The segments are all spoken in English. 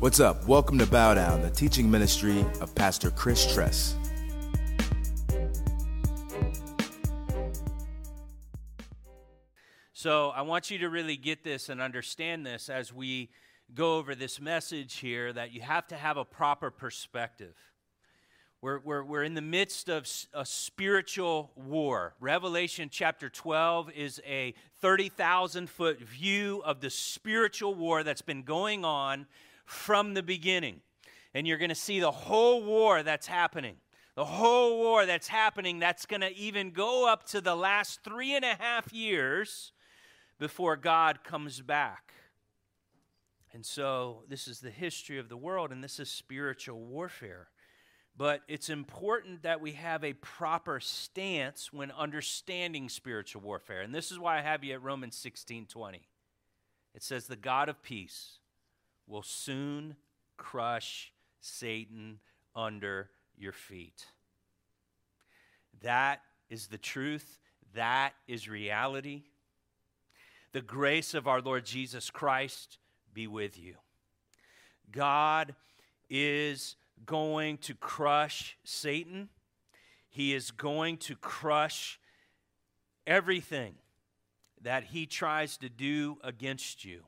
What's up? Welcome to Bow Down, the teaching ministry of Pastor Chris Tress. So I want you to really get this and understand this as we go over this message here that you have to have a proper perspective. We're, we're, we're in the midst of a spiritual war. Revelation chapter 12 is a 30,000 foot view of the spiritual war that's been going on from the beginning. And you're going to see the whole war that's happening. The whole war that's happening, that's going to even go up to the last three and a half years before God comes back. And so, this is the history of the world, and this is spiritual warfare. But it's important that we have a proper stance when understanding spiritual warfare. And this is why I have you at Romans 16 20. It says, The God of peace will soon crush Satan under your feet. That is the truth. That is reality. The grace of our Lord Jesus Christ be with you. God is going to crush Satan. He is going to crush everything that he tries to do against you.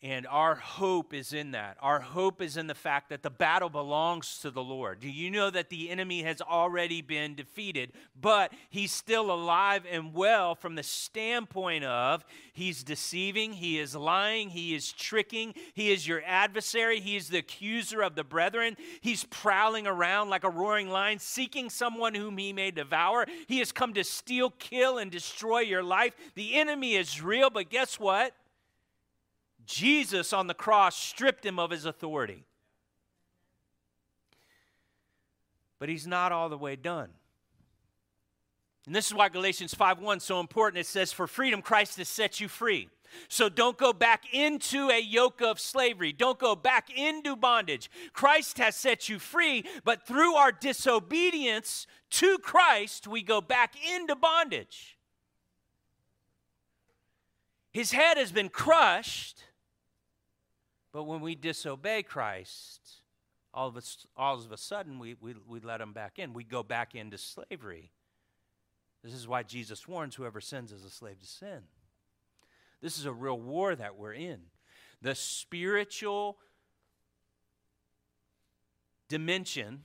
And our hope is in that. Our hope is in the fact that the battle belongs to the Lord. Do you know that the enemy has already been defeated, but he's still alive and well from the standpoint of he's deceiving, he is lying, he is tricking, he is your adversary, he is the accuser of the brethren. He's prowling around like a roaring lion, seeking someone whom he may devour. He has come to steal, kill, and destroy your life. The enemy is real, but guess what? Jesus on the cross stripped him of his authority. But he's not all the way done. And this is why Galatians 5:1 is so important. It says, For freedom, Christ has set you free. So don't go back into a yoke of slavery. Don't go back into bondage. Christ has set you free, but through our disobedience to Christ, we go back into bondage. His head has been crushed, but when we disobey Christ, all of a, all of a sudden we, we, we let him back in. We go back into slavery. This is why Jesus warns whoever sins is a slave to sin. This is a real war that we're in. The spiritual dimension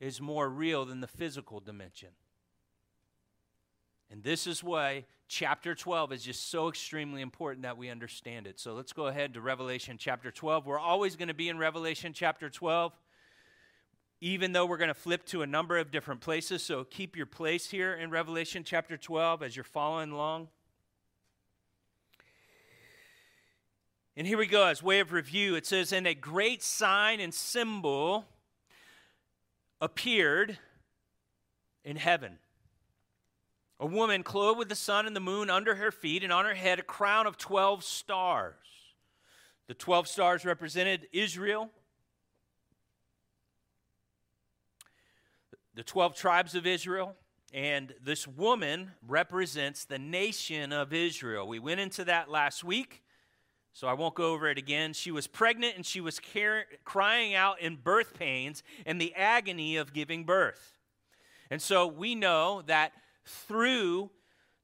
is more real than the physical dimension. And this is why chapter 12 is just so extremely important that we understand it. So let's go ahead to Revelation chapter 12. We're always going to be in Revelation chapter 12, even though we're going to flip to a number of different places. So keep your place here in Revelation chapter 12 as you're following along. And here we go, as way of review, it says, And a great sign and symbol appeared in heaven a woman clothed with the sun and the moon under her feet, and on her head a crown of 12 stars. The 12 stars represented Israel, the 12 tribes of Israel, and this woman represents the nation of Israel. We went into that last week, so I won't go over it again. She was pregnant and she was car- crying out in birth pains and the agony of giving birth. And so we know that through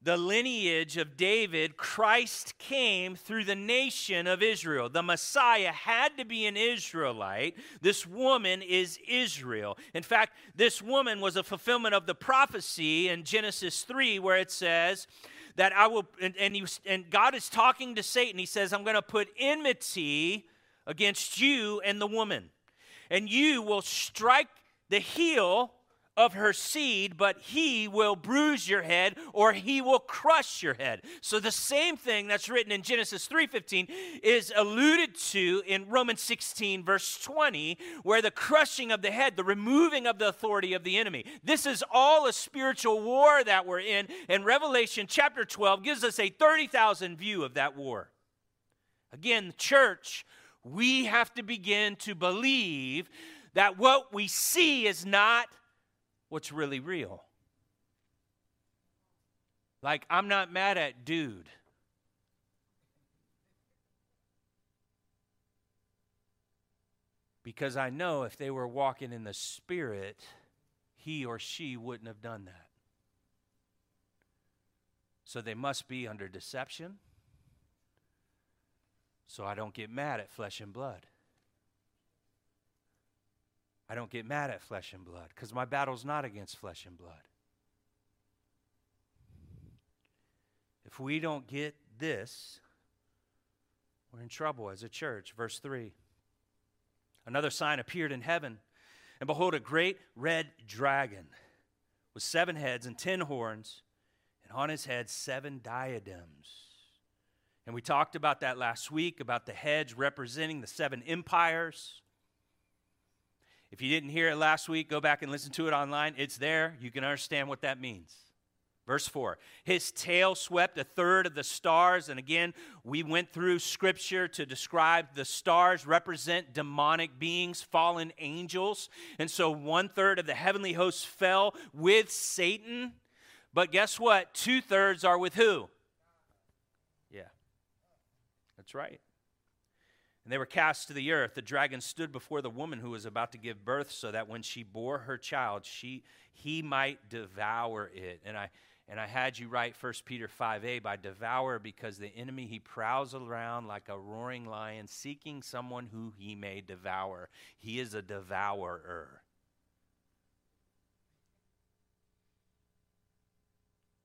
the lineage of David, Christ came through the nation of Israel. The Messiah had to be an Israelite. This woman is Israel. In fact, this woman was a fulfillment of the prophecy in Genesis 3, where it says, that I will, and, and, he, and God is talking to Satan. He says, I'm going to put enmity against you and the woman, and you will strike the heel of her seed, but he will bruise your head or he will crush your head. So the same thing that's written in Genesis 3:15 is alluded to in Romans 16 verse 20 where the crushing of the head, the removing of the authority of the enemy. This is all a spiritual war that we're in and Revelation chapter 12 gives us a 30,000 view of that war. Again, church, we have to begin to believe that what we see is not what's really real. Like, I'm not mad at dude. Because I know if they were walking in the Spirit, he or she wouldn't have done that. So they must be under deception. So I don't get mad at flesh and blood. I don't get mad at flesh and blood because my battle's not against flesh and blood. If we don't get this, we're in trouble as a church. Verse 3 Another sign appeared in heaven, and behold, a great red dragon with seven heads and ten horns, and on his head seven diadems. And we talked about that last week about the heads representing the seven empires. If you didn't hear it last week, go back and listen to it online. It's there. You can understand what that means. Verse 4 His tail swept a third of the stars. And again, we went through scripture to describe the stars represent demonic beings, fallen angels. And so one third of the heavenly hosts fell with Satan. But guess what? Two thirds are with who? Yeah, that's right. And they were cast to the earth. The dragon stood before the woman who was about to give birth, so that when she bore her child, she he might devour it. And I and I had you write 1 Peter 5a by devour because the enemy he prowls around like a roaring lion seeking someone who he may devour. He is a devourer.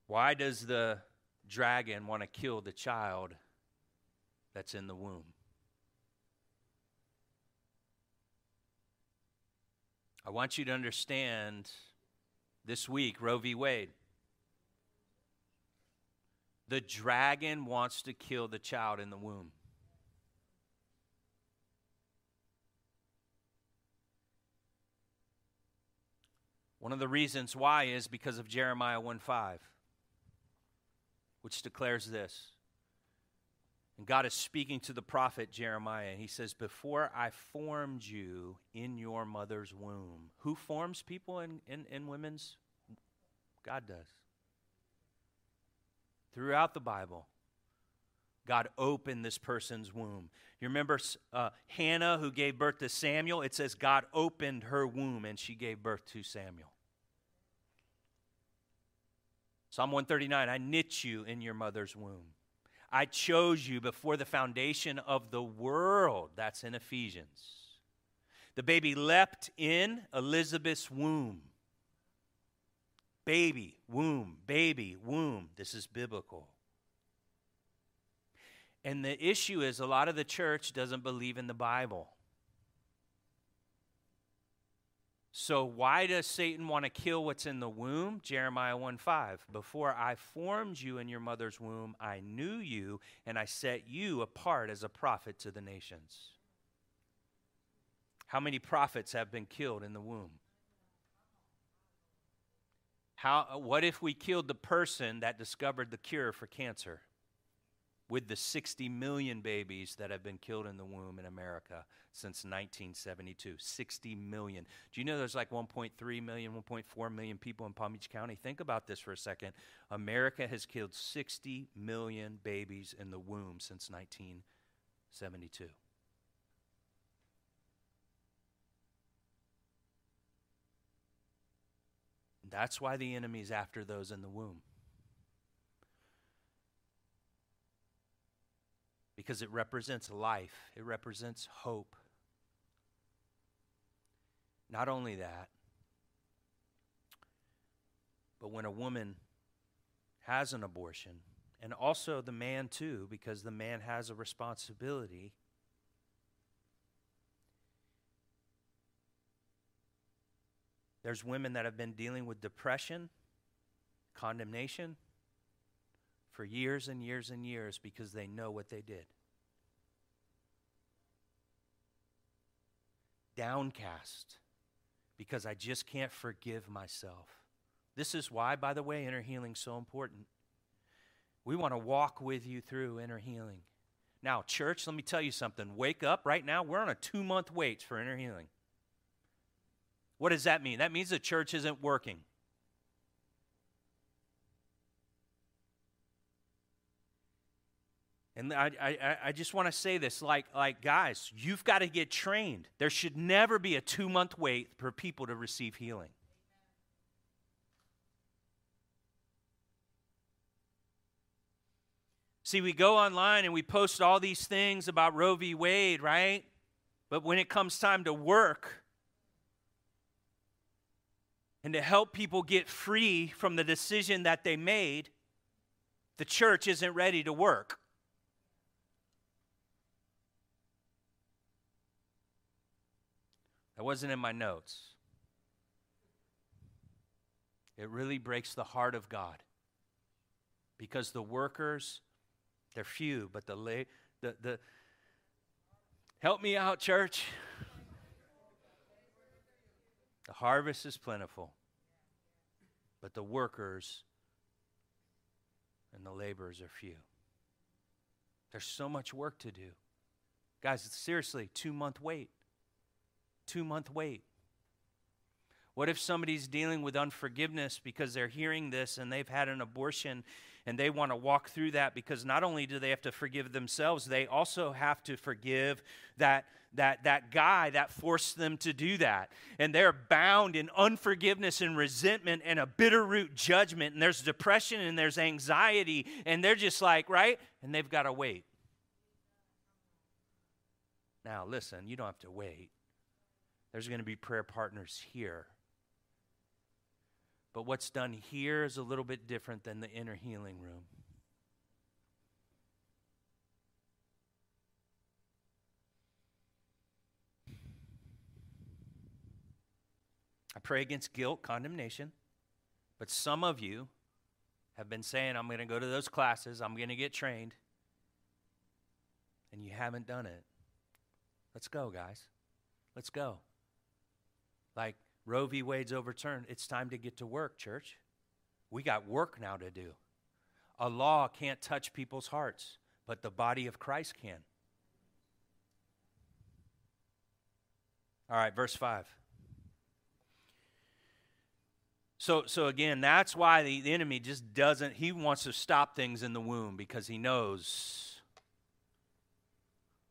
Why does the dragon want to kill the child that's in the womb? I want you to understand this week, Roe v. Wade. The dragon wants to kill the child in the womb. One of the reasons why is because of Jeremiah 1 5, which declares this God is speaking to the prophet Jeremiah. He says, Before I formed you in your mother's womb. Who forms people in, in, in women's? God does. Throughout the Bible, God opened this person's womb. You remember uh, Hannah who gave birth to Samuel? It says God opened her womb and she gave birth to Samuel. Psalm 139 I knit you in your mother's womb. I chose you before the foundation of the world. That's in Ephesians. The baby leapt in Elizabeth's womb. Baby, womb, baby, womb. This is biblical. And the issue is a lot of the church doesn't believe in the Bible. So why does Satan want to kill what's in the womb? Jeremiah 1 5. Before I formed you in your mother's womb, I knew you, and I set you apart as a prophet to the nations. How many prophets have been killed in the womb? How, what if we killed the person that discovered the cure for cancer? With the 60 million babies that have been killed in the womb in America since 1972. 60 million. Do you know there's like 1.3 million, 1.4 million people in Palm Beach County? Think about this for a second. America has killed 60 million babies in the womb since 1972. That's why the enemy is after those in the womb. Because it represents life, it represents hope. Not only that, but when a woman has an abortion, and also the man too, because the man has a responsibility. There's women that have been dealing with depression, condemnation, for years and years and years because they know what they did. Downcast because I just can't forgive myself. This is why, by the way, inner healing is so important. We want to walk with you through inner healing. Now, church, let me tell you something. Wake up right now. We're on a two month wait for inner healing. What does that mean? That means the church isn't working. And I, I, I just want to say this like, like, guys, you've got to get trained. There should never be a two month wait for people to receive healing. See, we go online and we post all these things about Roe v. Wade, right? But when it comes time to work and to help people get free from the decision that they made, the church isn't ready to work. That wasn't in my notes. It really breaks the heart of God because the workers they're few, but the, la- the, the help me out, church. The harvest is plentiful, but the workers and the laborers are few. There's so much work to do. Guys, seriously, two month wait. Two month wait. What if somebody's dealing with unforgiveness because they're hearing this and they've had an abortion and they want to walk through that because not only do they have to forgive themselves, they also have to forgive that that that guy that forced them to do that. And they're bound in unforgiveness and resentment and a bitter root judgment and there's depression and there's anxiety and they're just like, right? And they've got to wait. Now, listen, you don't have to wait. There's going to be prayer partners here but what's done here is a little bit different than the inner healing room. I pray against guilt, condemnation. But some of you have been saying, I'm going to go to those classes, I'm going to get trained. And you haven't done it. Let's go, guys. Let's go. Like, Roe v. Wade's overturned. It's time to get to work, church. We got work now to do. A law can't touch people's hearts, but the body of Christ can. All right, verse 5. So, so again, that's why the, the enemy just doesn't, he wants to stop things in the womb because he knows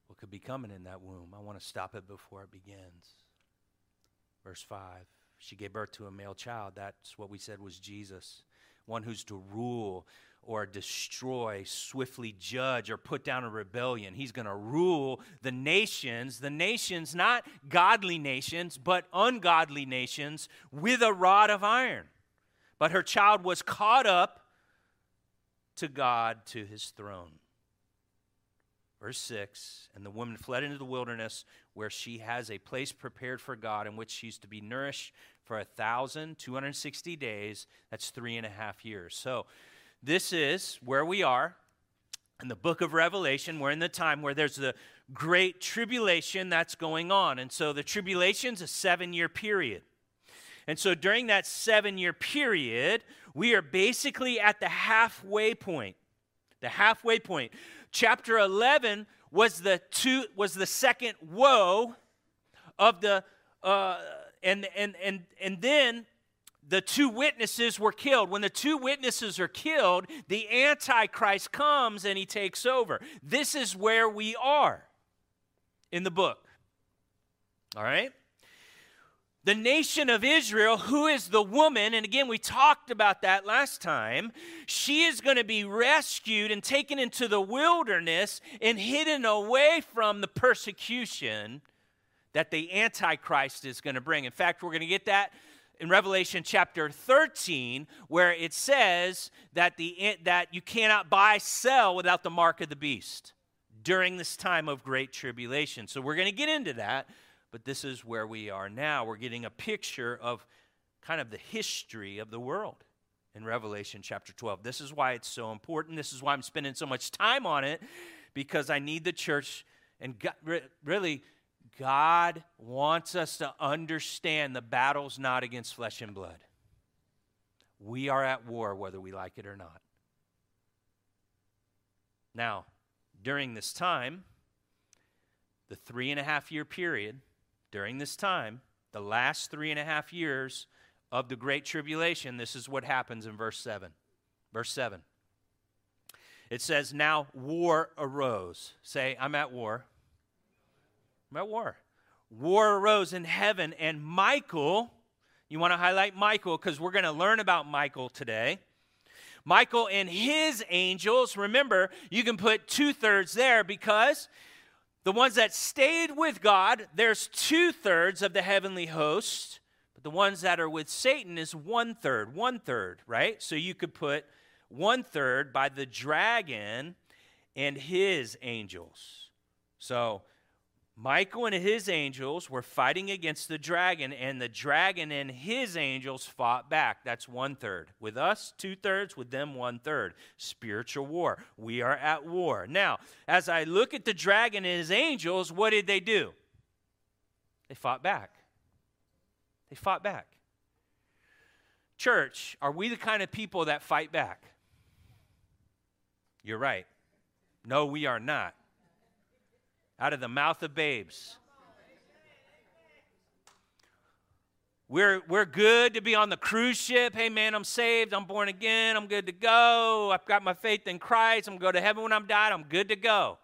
what could be coming in that womb. I want to stop it before it begins. Verse 5 She gave birth to a male child. That's what we said was Jesus, one who's to rule or destroy, swiftly judge, or put down a rebellion. He's going to rule the nations, the nations, not godly nations, but ungodly nations, with a rod of iron. But her child was caught up to God, to his throne. Verse 6 And the woman fled into the wilderness where she has a place prepared for God in which she's to be nourished for a thousand two hundred sixty days. That's three and a half years. So this is where we are in the book of Revelation. We're in the time where there's the great tribulation that's going on. And so the tribulation's a seven year period. And so during that seven year period, we are basically at the halfway point. The halfway point chapter 11 was the two was the second woe of the uh, and and and and then the two witnesses were killed. When the two witnesses are killed, the Antichrist comes and he takes over. This is where we are in the book. All right? The nation of Israel, who is the woman, and again, we talked about that last time, she is going to be rescued and taken into the wilderness and hidden away from the persecution that the Antichrist is going to bring. In fact, we're going to get that in Revelation chapter 13, where it says that, the, that you cannot buy, sell without the mark of the beast during this time of great tribulation. So we're going to get into that but this is where we are now. We're getting a picture of kind of the history of the world in Revelation chapter 12. This is why it's so important. This is why I'm spending so much time on it because I need the church and God, really God wants us to understand the battle's not against flesh and blood. We are at war whether we like it or not. Now, during this time, the three and a half year period, during this time, the last three and a half years of the Great Tribulation, this is what happens in verse 7. Verse 7. It says, Now war arose. Say, I'm at war. I'm at war. War arose in heaven, and Michael, you want to highlight Michael because we're going to learn about Michael today. Michael and his angels, remember, you can put two thirds there because the ones that stayed with God, there's two thirds of the heavenly host. But the ones that are with Satan is one third, one third, right? So you could put one third by the dragon and his angels. So Michael and his angels were fighting against the dragon, and the dragon and his angels fought back. That's one third. With us, two thirds. With them, one third. Spiritual war. We are at war. Now, as I look at the dragon and his angels, what did they do? They fought back. They fought back. Church, are we the kind of people that fight back? You're right. No, we are not out of the mouth of babes. We're, we're good to be on the cruise ship. Hey, man, I'm saved. I'm born again. I'm good to go. I've got my faith in Christ. I'm going to heaven when I'm died. I'm good to go.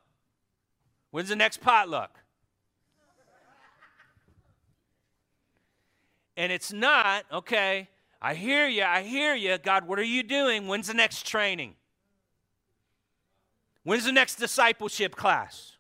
When's the next potluck? And it's not, okay, I hear you. I hear you. God, what are you doing? When's the next training? When's the next discipleship class?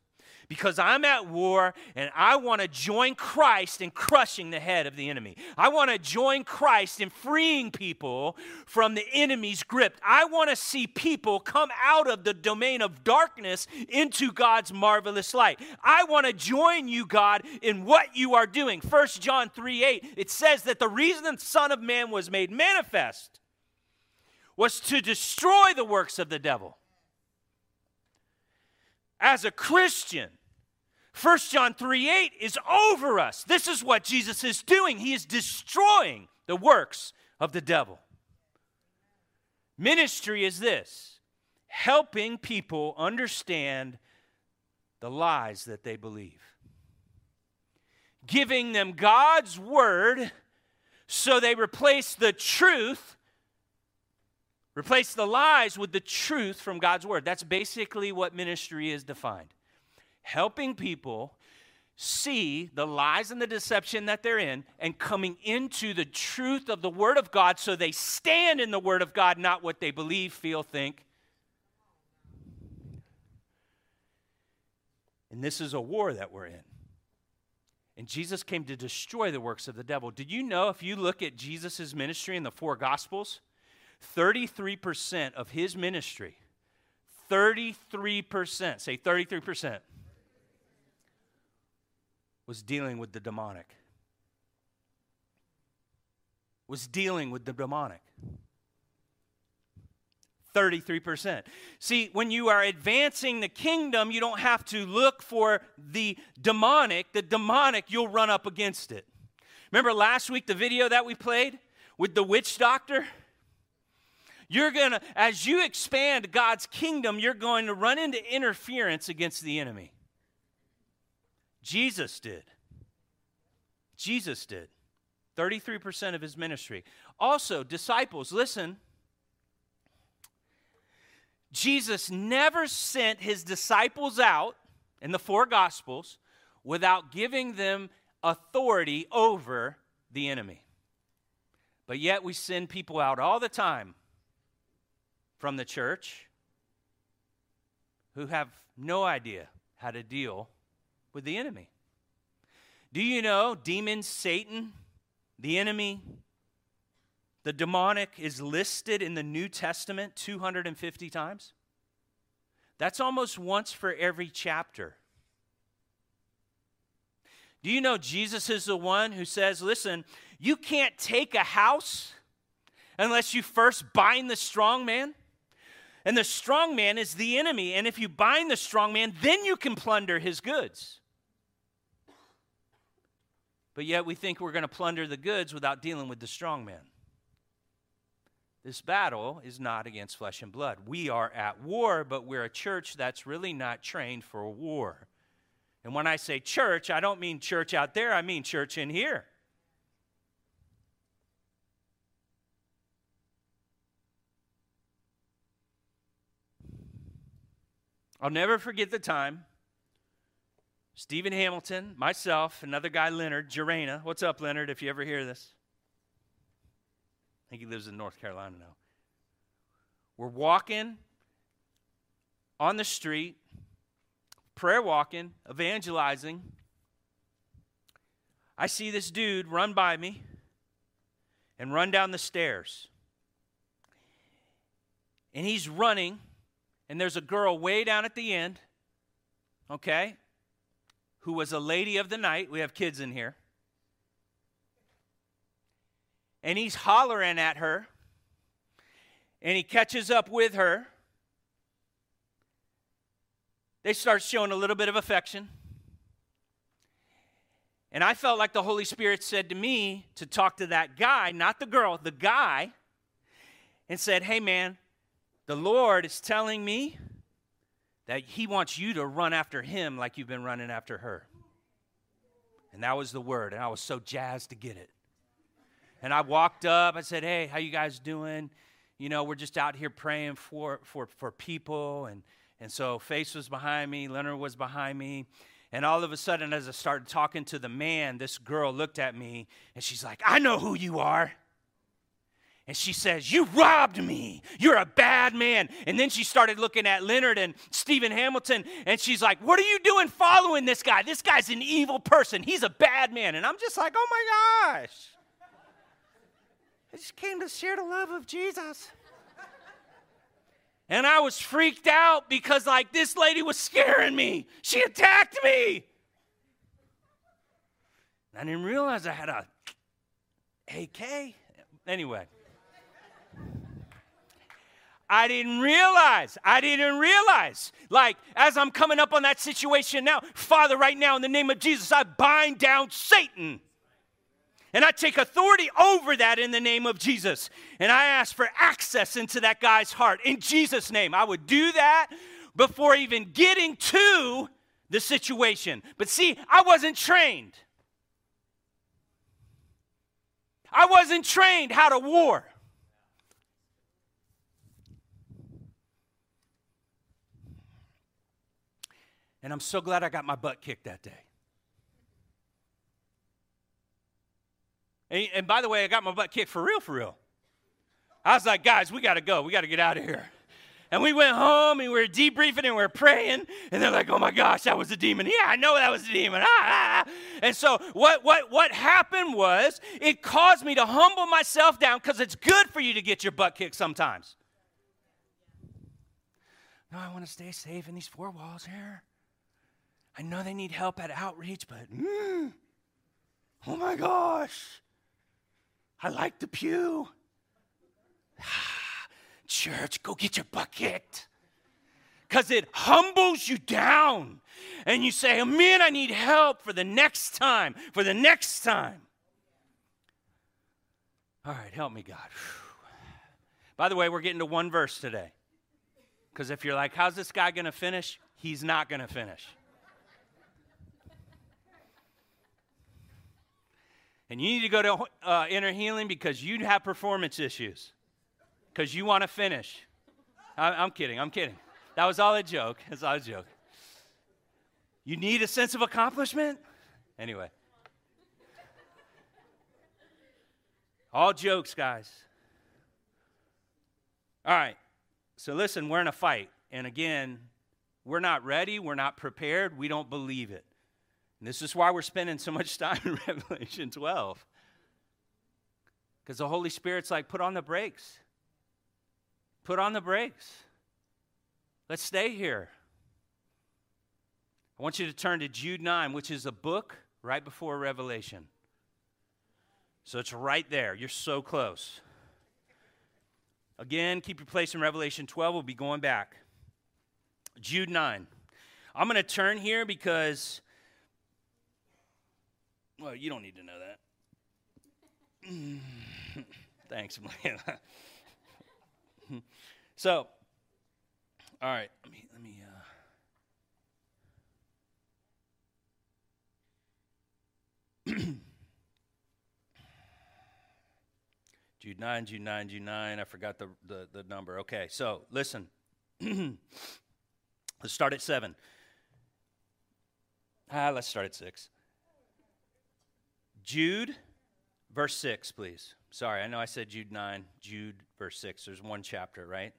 Because I'm at war and I want to join Christ in crushing the head of the enemy. I want to join Christ in freeing people from the enemy's grip. I want to see people come out of the domain of darkness into God's marvelous light. I want to join you, God, in what you are doing. 1 John 3 8, it says that the reason the Son of Man was made manifest was to destroy the works of the devil. As a Christian, 1 John 3 8 is over us. This is what Jesus is doing. He is destroying the works of the devil. Ministry is this helping people understand the lies that they believe, giving them God's word so they replace the truth, replace the lies with the truth from God's word. That's basically what ministry is defined helping people see the lies and the deception that they're in and coming into the truth of the Word of God so they stand in the Word of God, not what they believe, feel, think. And this is a war that we're in. And Jesus came to destroy the works of the devil. Did you know if you look at Jesus' ministry in the four Gospels, 33% of his ministry, 33%, say 33%, was dealing with the demonic. Was dealing with the demonic. 33%. See, when you are advancing the kingdom, you don't have to look for the demonic. The demonic, you'll run up against it. Remember last week the video that we played with the witch doctor? You're going to, as you expand God's kingdom, you're going to run into interference against the enemy. Jesus did. Jesus did. 33% of his ministry. Also, disciples, listen. Jesus never sent his disciples out in the four gospels without giving them authority over the enemy. But yet we send people out all the time from the church who have no idea how to deal with the enemy. Do you know demons, Satan, the enemy, the demonic is listed in the New Testament 250 times? That's almost once for every chapter. Do you know Jesus is the one who says, listen, you can't take a house unless you first bind the strong man? And the strong man is the enemy. And if you bind the strong man, then you can plunder his goods. But yet we think we're going to plunder the goods without dealing with the strong man. This battle is not against flesh and blood. We are at war, but we're a church that's really not trained for war. And when I say church, I don't mean church out there, I mean church in here. I'll never forget the time. Stephen Hamilton, myself, another guy, Leonard, Jarena. What's up, Leonard, if you ever hear this? I think he lives in North Carolina now. We're walking on the street, prayer walking, evangelizing. I see this dude run by me and run down the stairs. And he's running, and there's a girl way down at the end, okay, who was a lady of the night. We have kids in here. And he's hollering at her and he catches up with her. They start showing a little bit of affection. And I felt like the Holy Spirit said to me to talk to that guy, not the girl, the guy, and said, Hey, man, the Lord is telling me that He wants you to run after Him like you've been running after her. And that was the word. And I was so jazzed to get it. And I walked up, I said, Hey, how you guys doing? you know, we're just out here praying for, for, for people. And, and so Face was behind me, Leonard was behind me. And all of a sudden, as I started talking to the man, this girl looked at me and she's like, I know who you are. And she says, You robbed me. You're a bad man. And then she started looking at Leonard and Stephen Hamilton, and she's like, What are you doing following this guy? This guy's an evil person. He's a bad man. And I'm just like, Oh my gosh. I just came to share the love of Jesus. And I was freaked out because, like, this lady was scaring me. She attacked me. I didn't realize I had a AK. Anyway. I didn't realize. I didn't realize. Like, as I'm coming up on that situation now, Father, right now, in the name of Jesus, I bind down Satan. And I take authority over that in the name of Jesus. And I ask for access into that guy's heart in Jesus' name. I would do that before even getting to the situation. But see, I wasn't trained. I wasn't trained how to war. And I'm so glad I got my butt kicked that day. And, and by the way, I got my butt kicked for real, for real. I was like, guys, we got to go. We got to get out of here. And we went home and we were debriefing and we were praying. And they're like, oh my gosh, that was a demon. Yeah, I know that was a demon. Ah, ah, ah. And so what, what, what happened was it caused me to humble myself down because it's good for you to get your butt kicked sometimes. No, I want to stay safe in these four walls here. I know they need help at outreach, but mm, oh my gosh. I like the pew. Church, go get your bucket. Because it humbles you down. And you say, Man, I need help for the next time, for the next time. All right, help me, God. By the way, we're getting to one verse today. Because if you're like, How's this guy going to finish? He's not going to finish. And you need to go to uh, inner healing because you have performance issues, because you want to finish. I, am kidding. I'm kidding. That was all a joke. That's all a joke. You need a sense of accomplishment? Anyway. All jokes, guys. All right. So listen, we're in a fight. And again, we're not ready. We're not prepared. We don't believe it. And this is why we're spending so much time in Revelation 12. Because the Holy Spirit's like, put on the brakes. Put on the brakes. Let's stay here. I want you to turn to Jude 9, which is a book right before Revelation. So it's right there. You're so close. Again, keep your place in Revelation 12. We'll be going back. Jude 9. I'm going to turn here because well, you don't need to know that. Thanks, Melina. so, all right, let me let me. Uh... Jude 9, Jude 9, Jude 9. I forgot the, the, the number. Okay, so listen. Let's start at 7. Ah, let's start at 6. Jude, verse 6, please. Sorry, I know I said Jude 9, Jude, verse 6. There's one chapter, right?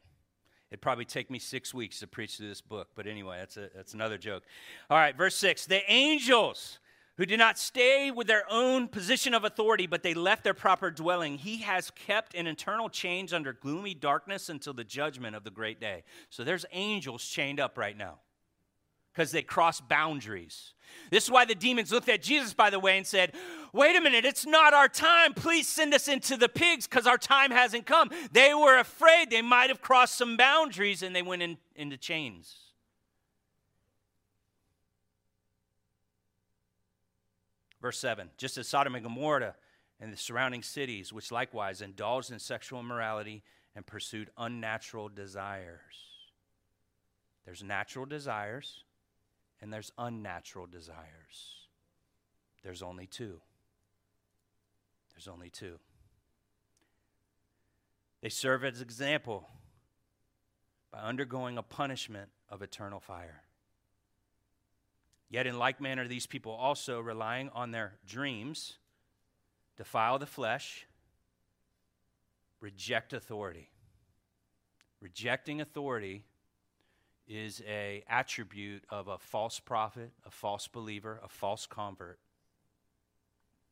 It'd probably take me six weeks to preach through this book, but anyway, that's, a, that's another joke. All right, verse 6. The angels who did not stay with their own position of authority, but they left their proper dwelling, he has kept in eternal chains under gloomy darkness until the judgment of the great day. So there's angels chained up right now because they cross boundaries. This is why the demons looked at Jesus, by the way, and said, Wait a minute, it's not our time. Please send us into the pigs because our time hasn't come. They were afraid they might have crossed some boundaries and they went in, into chains. Verse 7 Just as Sodom and Gomorrah and the surrounding cities, which likewise indulged in sexual immorality and pursued unnatural desires. There's natural desires and there's unnatural desires. There's only two. There's only two. They serve as example by undergoing a punishment of eternal fire. Yet, in like manner, these people also, relying on their dreams, defile the flesh, reject authority. Rejecting authority is a attribute of a false prophet, a false believer, a false convert.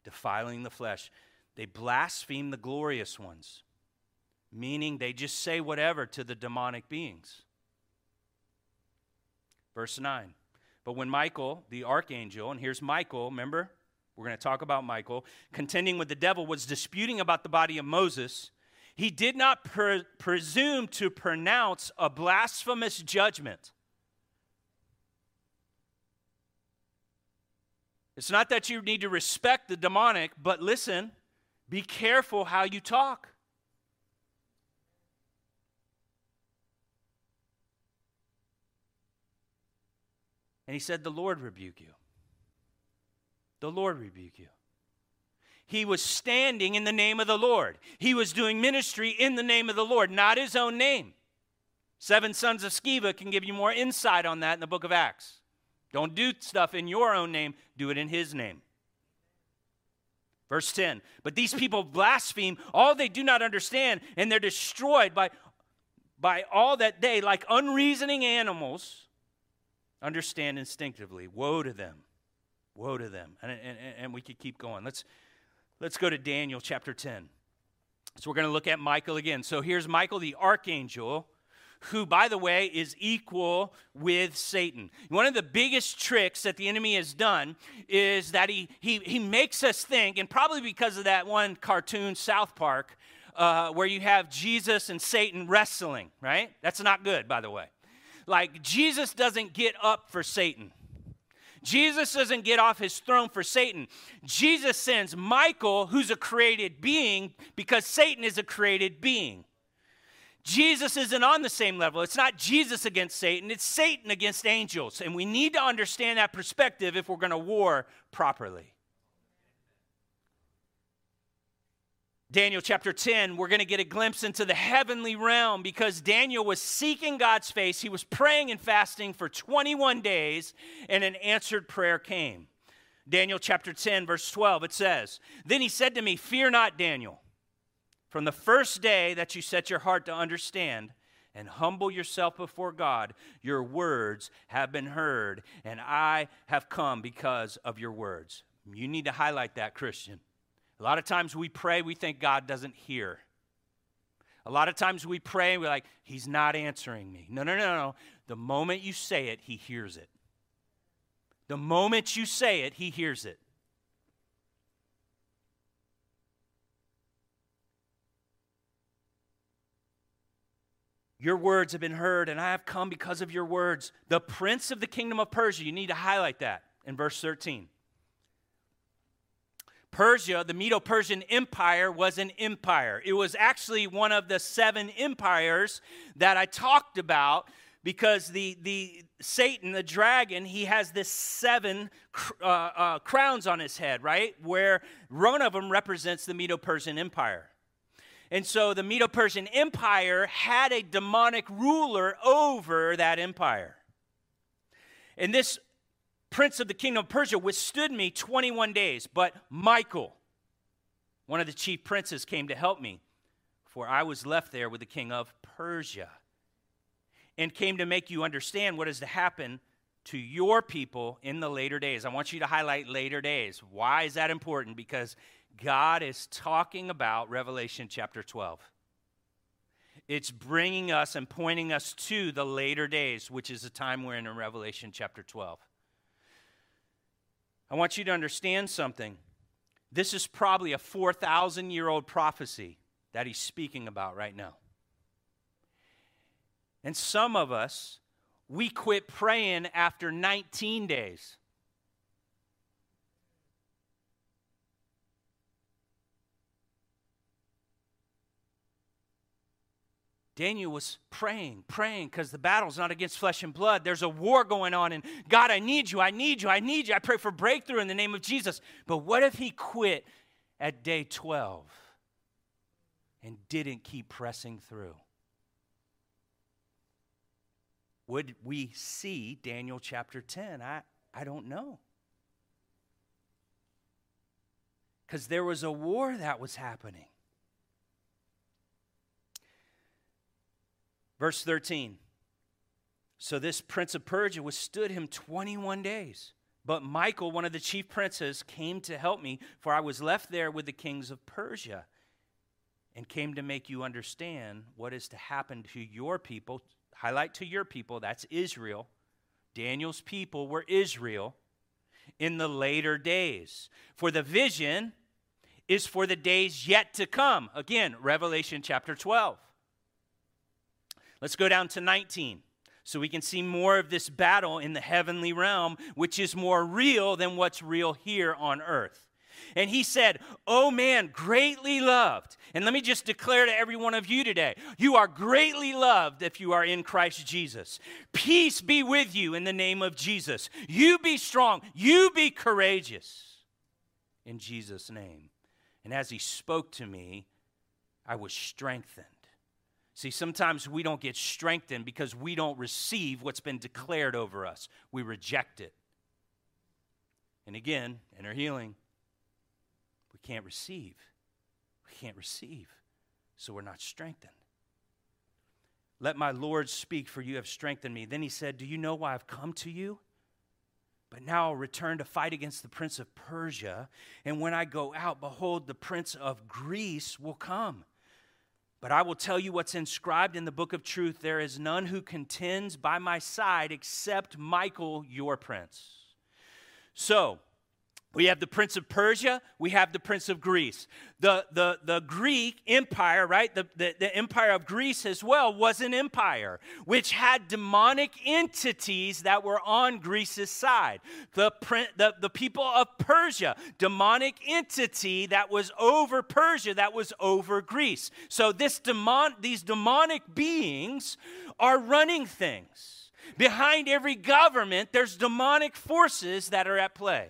Defiling the flesh. They blaspheme the glorious ones, meaning they just say whatever to the demonic beings. Verse 9. But when Michael, the archangel, and here's Michael, remember? We're going to talk about Michael, contending with the devil, was disputing about the body of Moses, he did not pre- presume to pronounce a blasphemous judgment. It's not that you need to respect the demonic, but listen, be careful how you talk. And he said, The Lord rebuke you. The Lord rebuke you. He was standing in the name of the Lord. He was doing ministry in the name of the Lord, not his own name. Seven sons of Sceva can give you more insight on that in the book of Acts. Don't do stuff in your own name, do it in his name. Verse 10 But these people blaspheme all they do not understand, and they're destroyed by, by all that they, like unreasoning animals, understand instinctively. Woe to them. Woe to them. And, and, and we could keep going. Let's, let's go to Daniel chapter 10. So we're going to look at Michael again. So here's Michael the archangel, who, by the way, is equal with Satan. One of the biggest tricks that the enemy has done is that he, he, he makes us think, and probably because of that one cartoon, South Park, uh, where you have Jesus and Satan wrestling, right? That's not good, by the way. Like, Jesus doesn't get up for Satan. Jesus doesn't get off his throne for Satan. Jesus sends Michael, who's a created being, because Satan is a created being. Jesus isn't on the same level. It's not Jesus against Satan, it's Satan against angels. And we need to understand that perspective if we're going to war properly. Daniel chapter 10, we're going to get a glimpse into the heavenly realm because Daniel was seeking God's face. He was praying and fasting for 21 days, and an answered prayer came. Daniel chapter 10, verse 12, it says, Then he said to me, Fear not, Daniel. From the first day that you set your heart to understand and humble yourself before God, your words have been heard, and I have come because of your words. You need to highlight that, Christian. A lot of times we pray, we think God doesn't hear. A lot of times we pray and we're like, He's not answering me. No, no, no, no. The moment you say it, He hears it. The moment you say it, He hears it. Your words have been heard, and I have come because of your words. The prince of the kingdom of Persia, you need to highlight that in verse 13. Persia, the Medo Persian Empire, was an empire. It was actually one of the seven empires that I talked about because the, the Satan, the dragon, he has this seven uh, uh, crowns on his head, right? Where one of them represents the Medo Persian Empire. And so the Medo Persian Empire had a demonic ruler over that empire. And this prince of the kingdom of Persia withstood me 21 days. But Michael, one of the chief princes, came to help me, for I was left there with the king of Persia, and came to make you understand what is to happen to your people in the later days. I want you to highlight later days. Why is that important? Because God is talking about Revelation chapter 12. It's bringing us and pointing us to the later days, which is the time we're in in Revelation chapter 12. I want you to understand something. This is probably a 4,000 year old prophecy that he's speaking about right now. And some of us, we quit praying after 19 days. Daniel was praying, praying, because the battle's not against flesh and blood. There's a war going on, and God, I need you, I need you, I need you. I pray for breakthrough in the name of Jesus. But what if he quit at day 12 and didn't keep pressing through? Would we see Daniel chapter 10? I, I don't know. Because there was a war that was happening. Verse 13. So this prince of Persia withstood him 21 days. But Michael, one of the chief princes, came to help me, for I was left there with the kings of Persia, and came to make you understand what is to happen to your people. Highlight to your people, that's Israel. Daniel's people were Israel in the later days. For the vision is for the days yet to come. Again, Revelation chapter 12. Let's go down to 19 so we can see more of this battle in the heavenly realm, which is more real than what's real here on earth. And he said, Oh man, greatly loved. And let me just declare to every one of you today you are greatly loved if you are in Christ Jesus. Peace be with you in the name of Jesus. You be strong, you be courageous in Jesus' name. And as he spoke to me, I was strengthened. See, sometimes we don't get strengthened because we don't receive what's been declared over us. We reject it. And again, inner healing, we can't receive. We can't receive. So we're not strengthened. Let my Lord speak, for you have strengthened me. Then he said, Do you know why I've come to you? But now I'll return to fight against the prince of Persia. And when I go out, behold, the prince of Greece will come but I will tell you what's inscribed in the book of truth there is none who contends by my side except Michael, your prince. So, we have the prince of Persia, we have the prince of Greece. The, the, the Greek empire, right, the, the, the, empire of Greece as well, was an empire which had demonic entities that were on Greece's side. The, the, the people of Persia, demonic entity that was over Persia, that was over Greece. So this demon, these demonic beings are running things. Behind every government, there's demonic forces that are at play.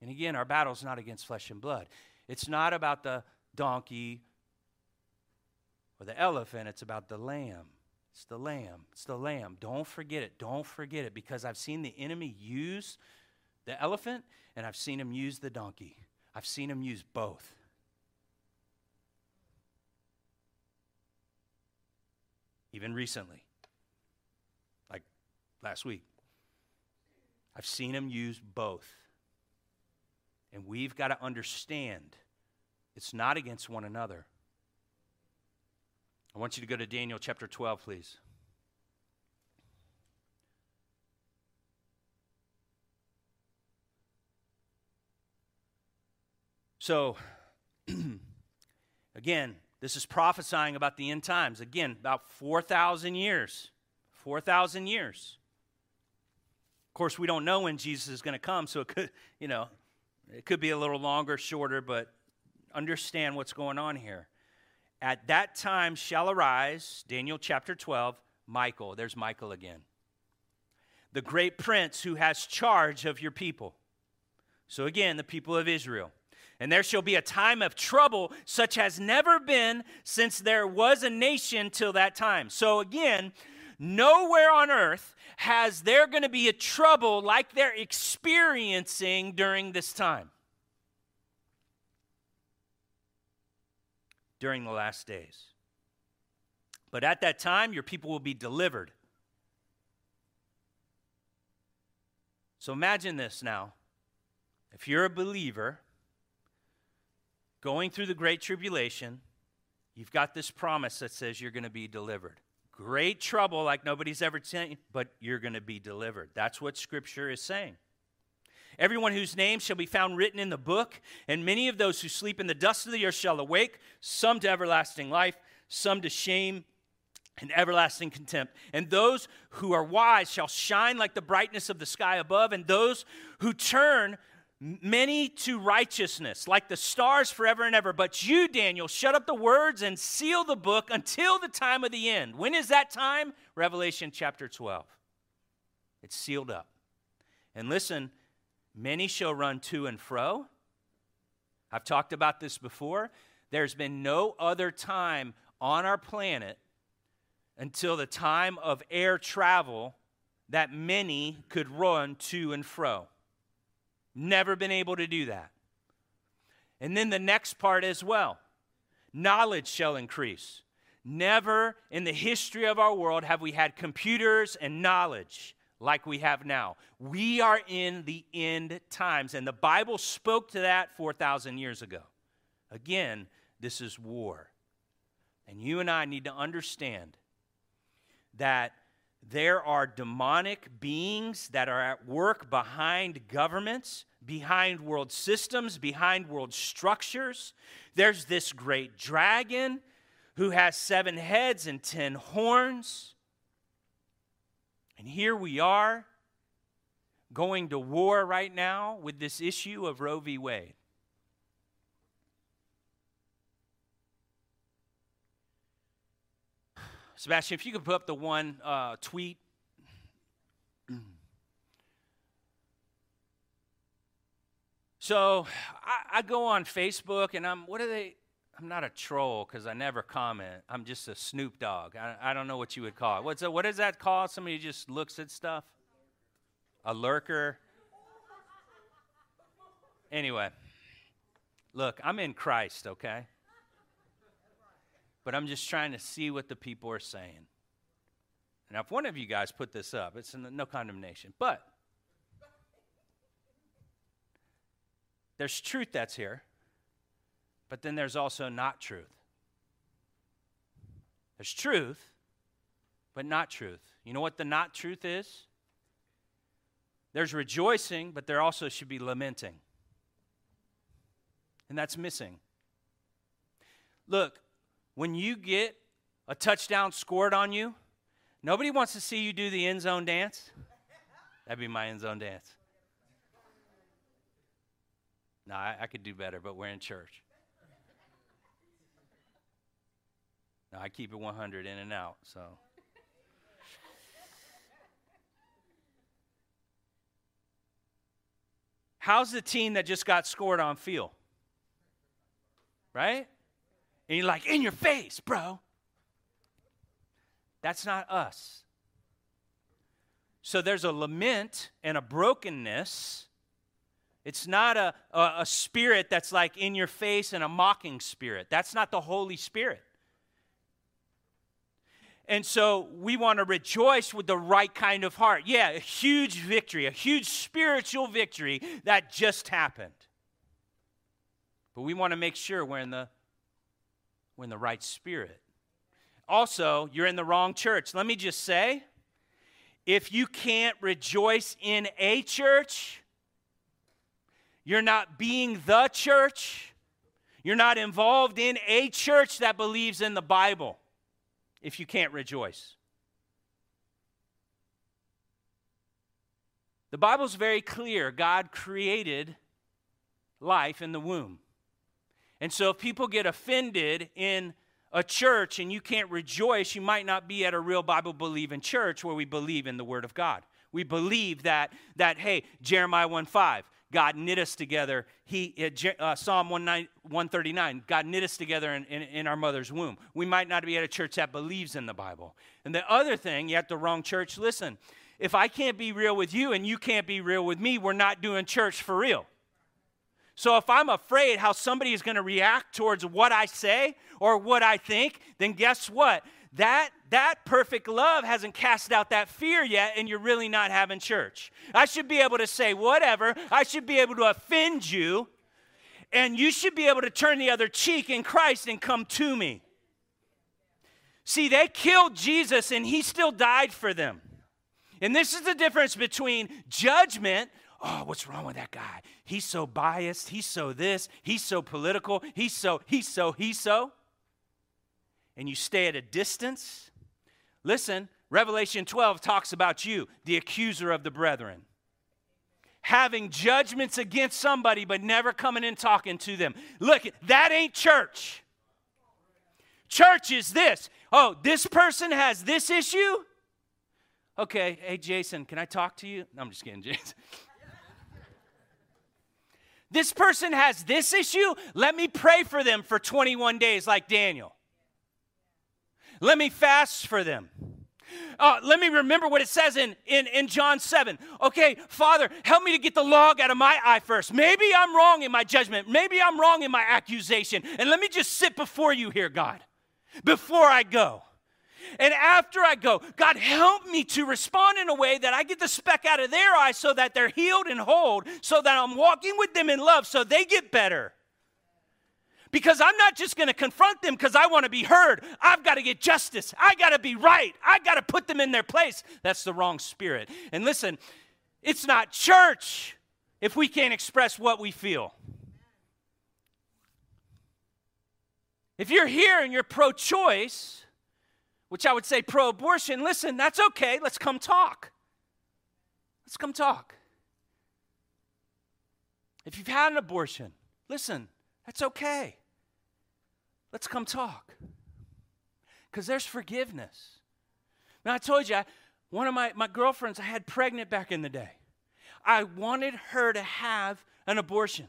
And again, our battle is not against flesh and blood. It's not about the donkey or the elephant, it's about the lamb. It's the lamb. It's the lamb. Don't forget it. Don't forget it because I've seen the enemy use the elephant and I've seen him use the donkey. I've seen him use both. Even recently, like last week, I've seen him use both. And we've got to understand it's not against one another. I want you to go to Daniel chapter 12, please. So, again, this is prophesying about the end times. Again, about 4,000 years. 4,000 years. Of course, we don't know when Jesus is going to come, so it could, you know, it could be a little longer, shorter, but understand what's going on here. At that time shall arise, Daniel chapter 12, Michael. There's Michael again. The great prince who has charge of your people. So again, the people of Israel. And there shall be a time of trouble such as never been since there was a nation till that time. So again, nowhere on earth has there going to be a trouble like they're experiencing during this time. During the last days. But at that time, your people will be delivered. So imagine this now. If you're a believer going through the Great Tribulation, you've got this promise that says you're going to be delivered. Great trouble like nobody's ever seen, but you're going to be delivered. That's what Scripture is saying. Everyone whose name shall be found written in the book, and many of those who sleep in the dust of the earth shall awake, some to everlasting life, some to shame and everlasting contempt. And those who are wise shall shine like the brightness of the sky above, and those who turn many to righteousness, like the stars forever and ever. But you, Daniel, shut up the words and seal the book until the time of the end. When is that time? Revelation chapter 12. It's sealed up. And listen, many shall run to and fro. I've talked about this before. There's been no other time on our planet until the time of air travel that many could run to and fro. Never been able to do that. And then the next part as well knowledge shall increase. Never in the history of our world have we had computers and knowledge like we have now. We are in the end times, and the Bible spoke to that 4,000 years ago. Again, this is war. And you and I need to understand that there are demonic beings that are at work behind governments, behind world systems, behind world structures. There's this great dragon who has seven heads and ten horns. And here we are going to war right now with this issue of Roe v. Wade. Sebastian, if you could put up the one uh, tweet. So I, I, go on Facebook and I'm, what are they? I'm not a troll because I never comment. I'm just a Snoop Dog. I, I don't know what you would call it. What's a, what is that called? Somebody who just looks at stuff? A lurker? Anyway, look, I'm in Christ, okay? But I'm just trying to see what the people are saying. Now, if one of you guys put this up, it's no condemnation, but there's truth that's here, but then there's also not truth. There's truth, but not truth. You know what the not truth is? There's rejoicing, but there also should be lamenting. And that's missing. Look, when you get a touchdown scored on you, nobody wants to see you do the end zone dance. That'd be my end zone dance. No, I, I could do better, but we're in church. No, I keep it 100 in and out, so. How's the team that just got scored on feel? Right? And you're like, in your face, bro. That's not us. So there's a lament and a brokenness. It's not a, a, a, spirit that's like in your face and a mocking spirit. That's not the Holy Spirit. And so we want to rejoice with the right kind of heart. Yeah, a huge victory, a huge spiritual victory that just happened. But we want to make sure we're in the we're in the right spirit. Also, you're in the wrong church. Let me just say if you can't rejoice in a church, you're not being the church. You're not involved in a church that believes in the Bible if you can't rejoice. The Bible's very clear God created life in the womb. And so if people get offended in a church and you can't rejoice, you might not be at a real Bible believing church where we believe in the Word of God. We believe that, that hey, Jeremiah 1 5, God knit us together. He, uh, uh Psalm 139, God knit us together in, in, in, our mother's womb. We might not be at a church that believes in the Bible. And the other thing, you're at the wrong church. Listen, if I can't be real with you and you can't be real with me, we're not doing church for real. So if I'm afraid how somebody is going to react towards what I say or what I think, then guess what? That that perfect love hasn't cast out that fear yet and you're really not having church. I should be able to say whatever. I should be able to offend you and you should be able to turn the other cheek in Christ and come to me. See, they killed Jesus and he still died for them. And this is the difference between judgment. Oh, what's wrong with that guy? He's so biased. He's so this. He's so political. He's so, he's so, he's so. And you stay at a distance. Listen, Revelation 12 talks about you, the accuser of the brethren. Having judgments against somebody, but never coming and talking to them. Look, that ain't church. Church is this. Oh, this person has this issue? Okay, hey, Jason, can I talk to you? No, I'm just kidding, Jason. this person has this issue. Let me pray for them for 21 days, like Daniel. Let me fast for them. Uh, let me remember what it says in, in, in John 7. Okay, Father, help me to get the log out of my eye first. Maybe I'm wrong in my judgment. Maybe I'm wrong in my accusation. And let me just sit before you here, God, before I go. And after I go, God, help me to respond in a way that I get the speck out of their eye so that they're healed and whole, so that I'm walking with them in love so they get better. Because I'm not just going to confront them because I want to be heard. I've got to get justice. I got to be right. I got to put them in their place. That's the wrong spirit. And listen, it's not church if we can't express what we feel. If you're here and you're pro choice, which I would say pro abortion, listen, that's okay. Let's come talk. Let's come talk. If you've had an abortion, listen, that's okay. Let's come talk. Because there's forgiveness. Now, I told you, I, one of my, my girlfriends I had pregnant back in the day. I wanted her to have an abortion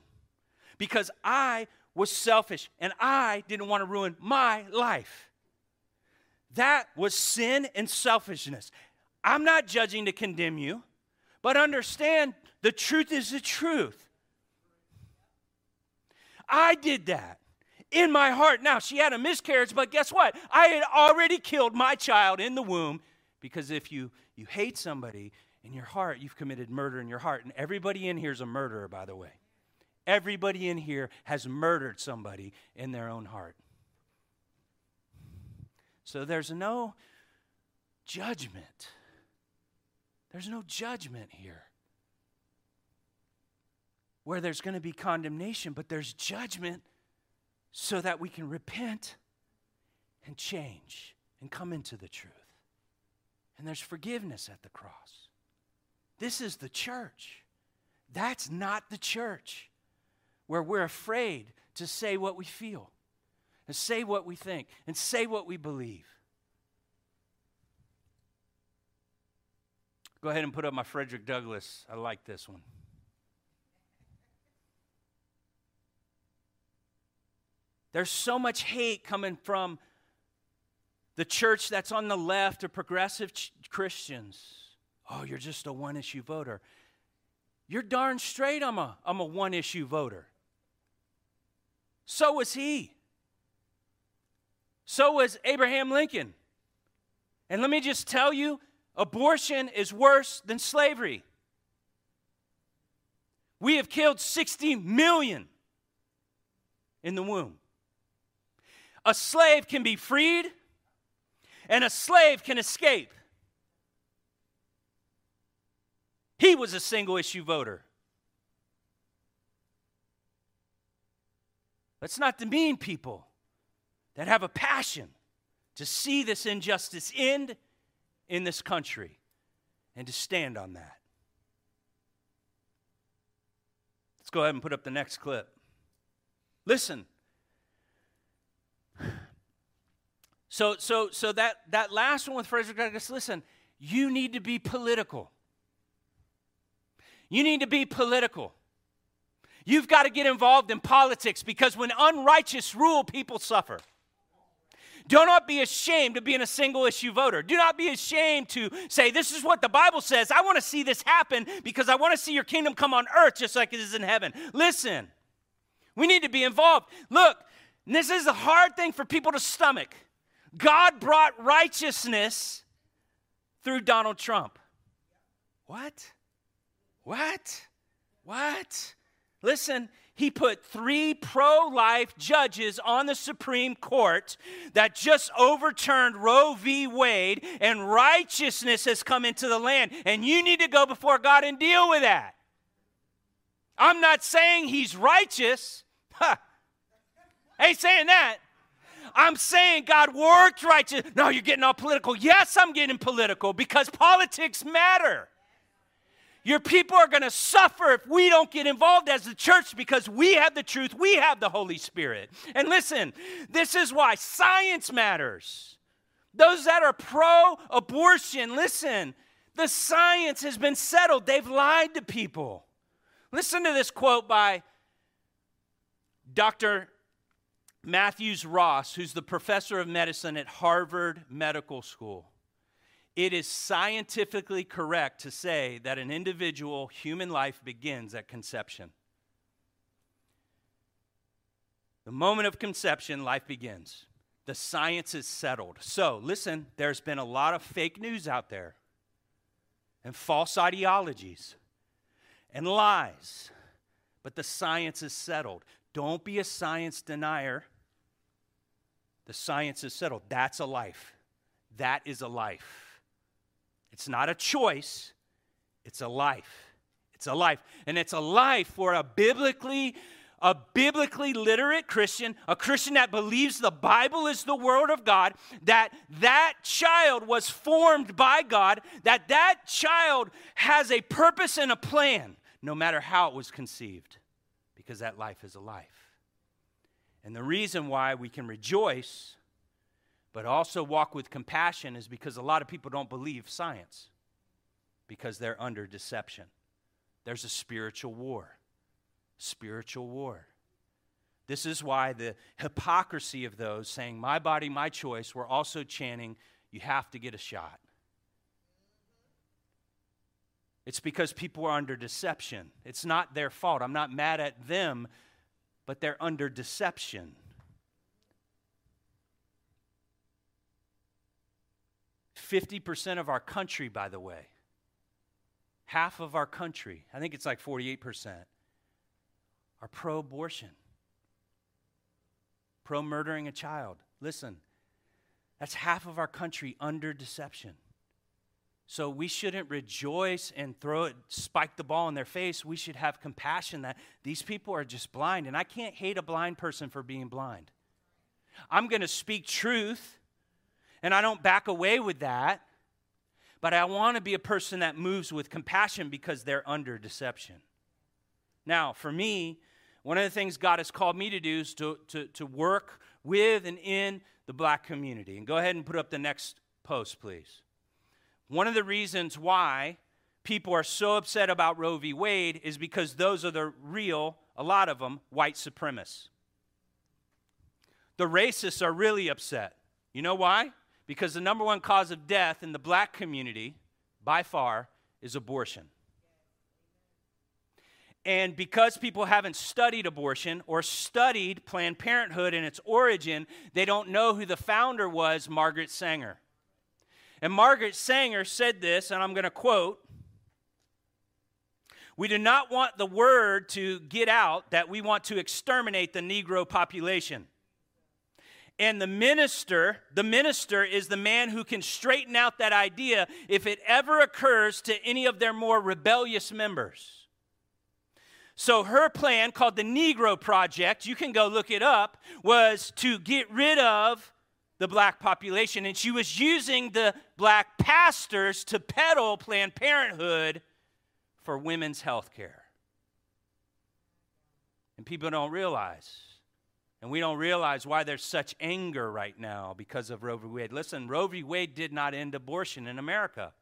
because I was selfish and I didn't want to ruin my life. That was sin and selfishness. I'm not judging to condemn you, but understand the truth is the truth. I did that in my heart. Now, she had a miscarriage, but guess what? I had already killed my child in the womb because if you, you hate somebody in your heart, you've committed murder in your heart. And everybody in here is a murderer, by the way. Everybody in here has murdered somebody in their own heart. So there's no judgment. There's no judgment here. Where there's going to be condemnation, but there's judgment so that we can repent and change and come into the truth. And there's forgiveness at the cross. This is the church. That's not the church where we're afraid to say what we feel and say what we think and say what we believe. Go ahead and put up my Frederick Douglass. I like this one. There's so much hate coming from the church that's on the left or progressive ch- Christians. Oh, you're just a one issue voter. You're darn straight I'm a, I'm a one issue voter. So was he. So was Abraham Lincoln. And let me just tell you abortion is worse than slavery. We have killed 60 million in the womb. A slave can be freed, and a slave can escape. He was a single issue voter. Let's not demean people that have a passion to see this injustice end in this country and to stand on that. Let's go ahead and put up the next clip. Listen, So, so, so that, that last one with Frederick Douglass, listen, you need to be political. You need to be political. You've got to get involved in politics because when unrighteous rule, people suffer. Do not be ashamed of being a single issue voter. Do not be ashamed to say, This is what the Bible says. I want to see this happen because I want to see your kingdom come on earth just like it is in heaven. Listen, we need to be involved. Look, this is a hard thing for people to stomach. God brought righteousness through Donald Trump. What? What? What? Listen, he put three pro life judges on the Supreme Court that just overturned Roe v. Wade, and righteousness has come into the land. And you need to go before God and deal with that. I'm not saying he's righteous. Huh. Ain't saying that. I'm saying God worked righteous. No, you're getting all political. Yes, I'm getting political because politics matter. Your people are going to suffer if we don't get involved as the church because we have the truth, we have the Holy Spirit. And listen, this is why science matters. Those that are pro abortion, listen, the science has been settled. They've lied to people. Listen to this quote by Dr. Matthews Ross, who's the professor of medicine at Harvard Medical School. It is scientifically correct to say that an individual human life begins at conception. The moment of conception, life begins. The science is settled. So, listen, there's been a lot of fake news out there, and false ideologies, and lies, but the science is settled. Don't be a science denier. The science is settled. That's a life. That is a life. It's not a choice, it's a life. It's a life. And it's a life for a biblically a biblically literate Christian, a Christian that believes the Bible is the word of God, that that child was formed by God, that that child has a purpose and a plan no matter how it was conceived because that life is a life. And the reason why we can rejoice but also walk with compassion is because a lot of people don't believe science because they're under deception. There's a spiritual war. Spiritual war. This is why the hypocrisy of those saying, My body, my choice, we're also chanting, You have to get a shot. It's because people are under deception. It's not their fault. I'm not mad at them, but they're under deception. 50% of our country, by the way, half of our country, I think it's like 48%, are pro abortion, pro murdering a child. Listen, that's half of our country under deception. So we shouldn't rejoice and throw it, spike the ball in their face. We should have compassion that these people are just blind. And I can't hate a blind person for being blind. I'm going to speak truth and I don't back away with that. But I want to be a person that moves with compassion because they're under deception. Now, for me, one of the things God has called me to do is to, to, to work with and in the black community. And go ahead and put up the next post, please. One of the reasons why people are so upset about Roe v. Wade is because those are the real, a lot of them, white supremacists. The racists are really upset. You know why? Because the number one cause of death in the black community, by far, is abortion. And because people haven't studied abortion or studied Planned Parenthood and its origin, they don't know who the founder was, Margaret Sanger. And Margaret Sanger said this, and I'm going to quote We do not want the word to get out that we want to exterminate the Negro population. And the minister, the minister is the man who can straighten out that idea if it ever occurs to any of their more rebellious members. So her plan, called the Negro Project, you can go look it up, was to get rid of the black population. And she was using the black pastors to peddle Planned Parenthood for women's health care. And people don't realize and we don't realize why there's such anger right now because of Roe v. Wade. Listen, Roe v. Wade did not end abortion in America.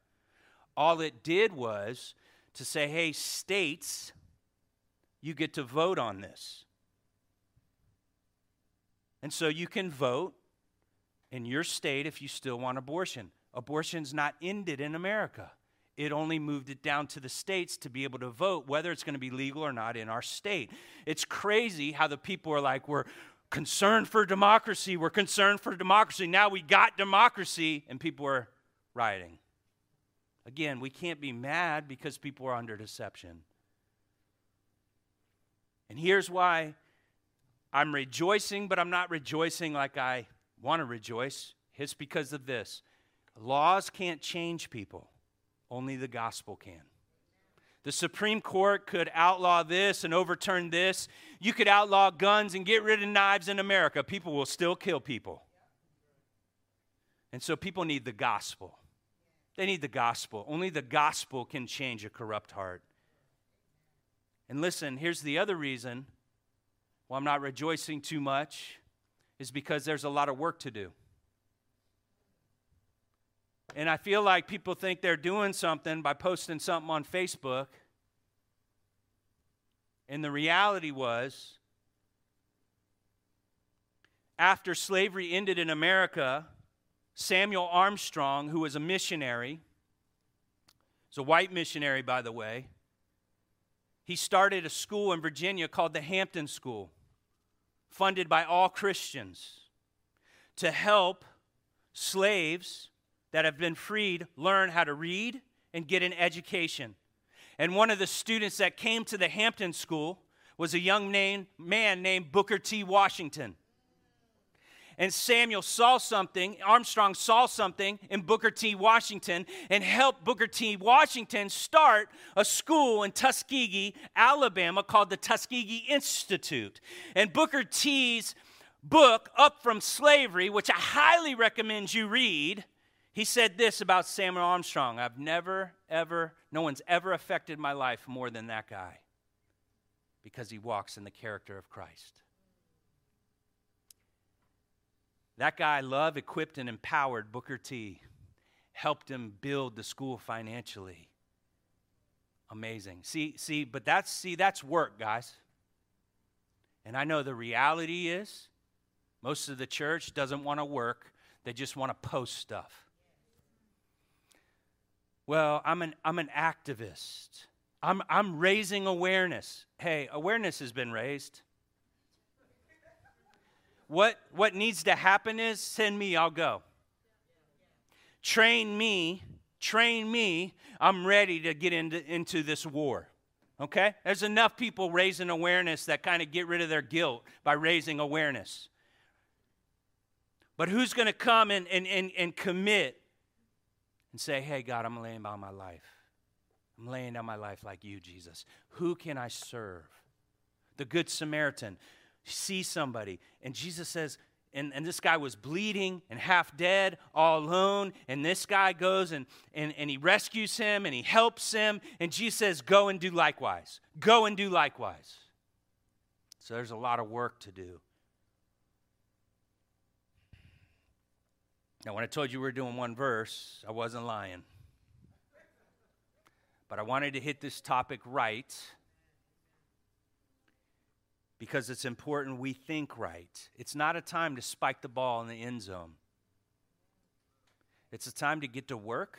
All it did was to say, hey, states, you get to vote on this. And so you can vote in your state if you still want abortion. Abortion's not ended in America. It only moved it down to the states to be able to vote whether it's going to be legal or not in our state. It's crazy how the people are like, we're concerned for democracy, we're concerned for democracy. Now we got democracy, and people are rioting. Again, we can't be mad because people are under deception. And here's why I'm rejoicing, but I'm not rejoicing like I want to rejoice. It's because of this laws can't change people, only the gospel can. The Supreme Court could outlaw this and overturn this. You could outlaw guns and get rid of knives in America. People will still kill people. And so people need the gospel. They need the gospel. Only the gospel can change a corrupt heart. And listen, here's the other reason why I'm not rejoicing too much is because there's a lot of work to do. And I feel like people think they're doing something by posting something on Facebook. And the reality was, after slavery ended in America, Samuel Armstrong, who was a missionary, was a white missionary, by the way, he started a school in Virginia called the Hampton School, funded by all Christians, to help slaves that have been freed learn how to read and get an education. And one of the students that came to the Hampton School was a young name, man named Booker T. Washington. And Samuel saw something, Armstrong saw something in Booker T. Washington and helped Booker T. Washington start a school in Tuskegee, Alabama called the Tuskegee Institute. And Booker T.'s book, Up from Slavery, which I highly recommend you read, he said this about Samuel Armstrong I've never, ever, no one's ever affected my life more than that guy because he walks in the character of Christ. That guy loved, equipped, and empowered Booker T, helped him build the school financially. Amazing. See, see, but that's see, that's work, guys. And I know the reality is most of the church doesn't want to work, they just want to post stuff. Well, I'm an, I'm an activist. I'm, I'm raising awareness. Hey, awareness has been raised. What, what needs to happen is send me, I'll go. Train me, train me. I'm ready to get into, into this war. Okay? There's enough people raising awareness that kind of get rid of their guilt by raising awareness. But who's going to come and, and, and, and commit and say, hey, God, I'm laying down my life? I'm laying down my life like you, Jesus. Who can I serve? The Good Samaritan sees somebody. And Jesus says, and, and this guy was bleeding and half dead, all alone. And this guy goes and, and, and he rescues him and he helps him. And Jesus says, Go and do likewise. Go and do likewise. So there's a lot of work to do. Now, when I told you we were doing one verse, I wasn't lying. But I wanted to hit this topic right because it's important we think right. It's not a time to spike the ball in the end zone. It's a time to get to work.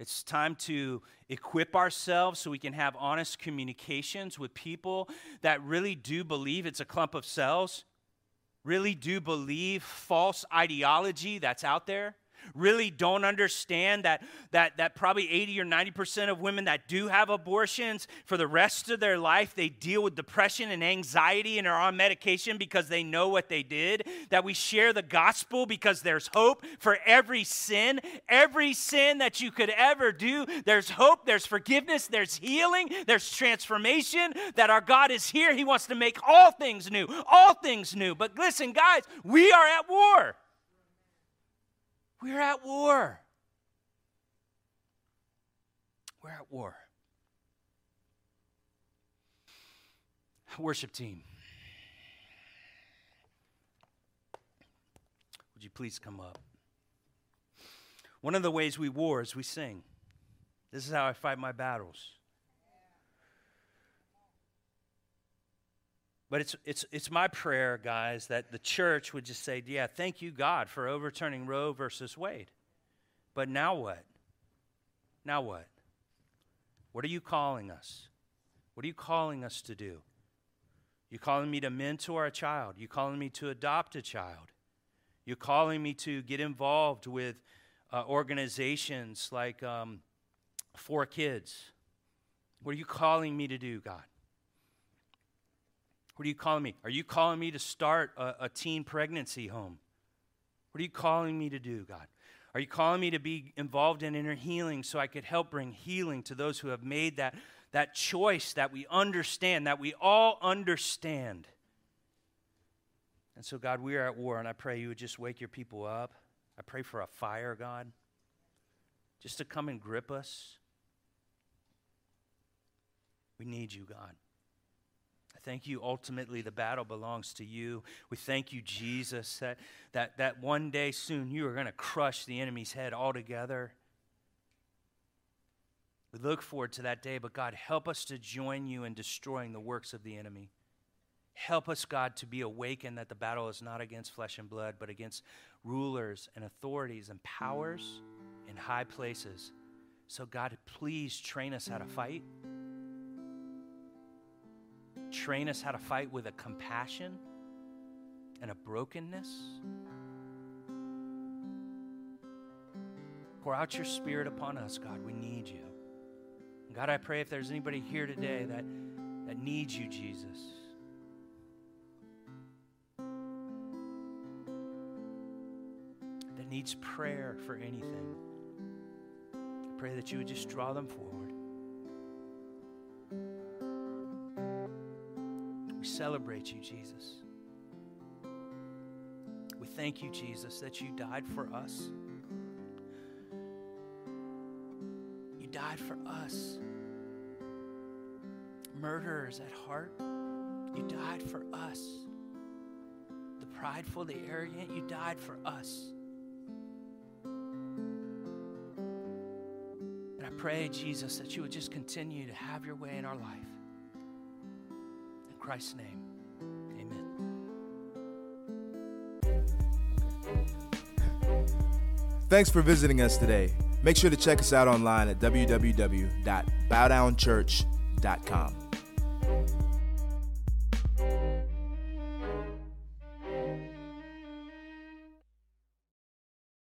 It's time to equip ourselves so we can have honest communications with people that really do believe it's a clump of cells, really do believe false ideology that's out there really don't understand that, that, that probably 80 or 90% of women that do have abortions for the rest of their life, they deal with depression and anxiety and are on medication because they know what they did. That we share the gospel because there's hope for every sin, every sin that you could ever do. There's hope, there's forgiveness, there's healing, there's transformation. That our God is here. He wants to make all things new, all things new. But listen, guys, we are at war. We're at war. We're at war. Worship team. Would you please come up? One of the ways we war is we sing. This is how I fight my battles. But it's, it's, it's my prayer, guys, that the church would just say, yeah, thank you, God, for overturning Roe versus Wade. But now what? Now what? What are you calling us? What are you calling us to do? You're calling me to mentor a child? You're calling me to adopt a child? You're calling me to get involved with uh, organizations like um, For Kids. What are you calling me to do, God? What are you calling me? Are you calling me to start a, a teen pregnancy home? What are you calling me to do, God? Are you calling me to be involved in inner healing so I could help bring healing to those who have made that, that choice that we understand, that we all understand? And so, God, we are at war, and I pray you would just wake your people up. I pray for a fire, God, just to come and grip us. We need you, God. Thank you. Ultimately, the battle belongs to you. We thank you, Jesus, that, that, that one day soon you are going to crush the enemy's head altogether. We look forward to that day, but God, help us to join you in destroying the works of the enemy. Help us, God, to be awakened that the battle is not against flesh and blood, but against rulers and authorities and powers in high places. So, God, please train us how to fight. Train us how to fight with a compassion and a brokenness. Pour out your spirit upon us, God. We need you. God, I pray if there's anybody here today that, that needs you, Jesus. That needs prayer for anything. I pray that you would just draw them forward. Celebrate you, Jesus. We thank you, Jesus, that you died for us. You died for us. Murderers at heart, you died for us. The prideful, the arrogant, you died for us. And I pray, Jesus, that you would just continue to have your way in our life. Christ's name, amen. Thanks for visiting us today. Make sure to check us out online at www.bowdownchurch.com.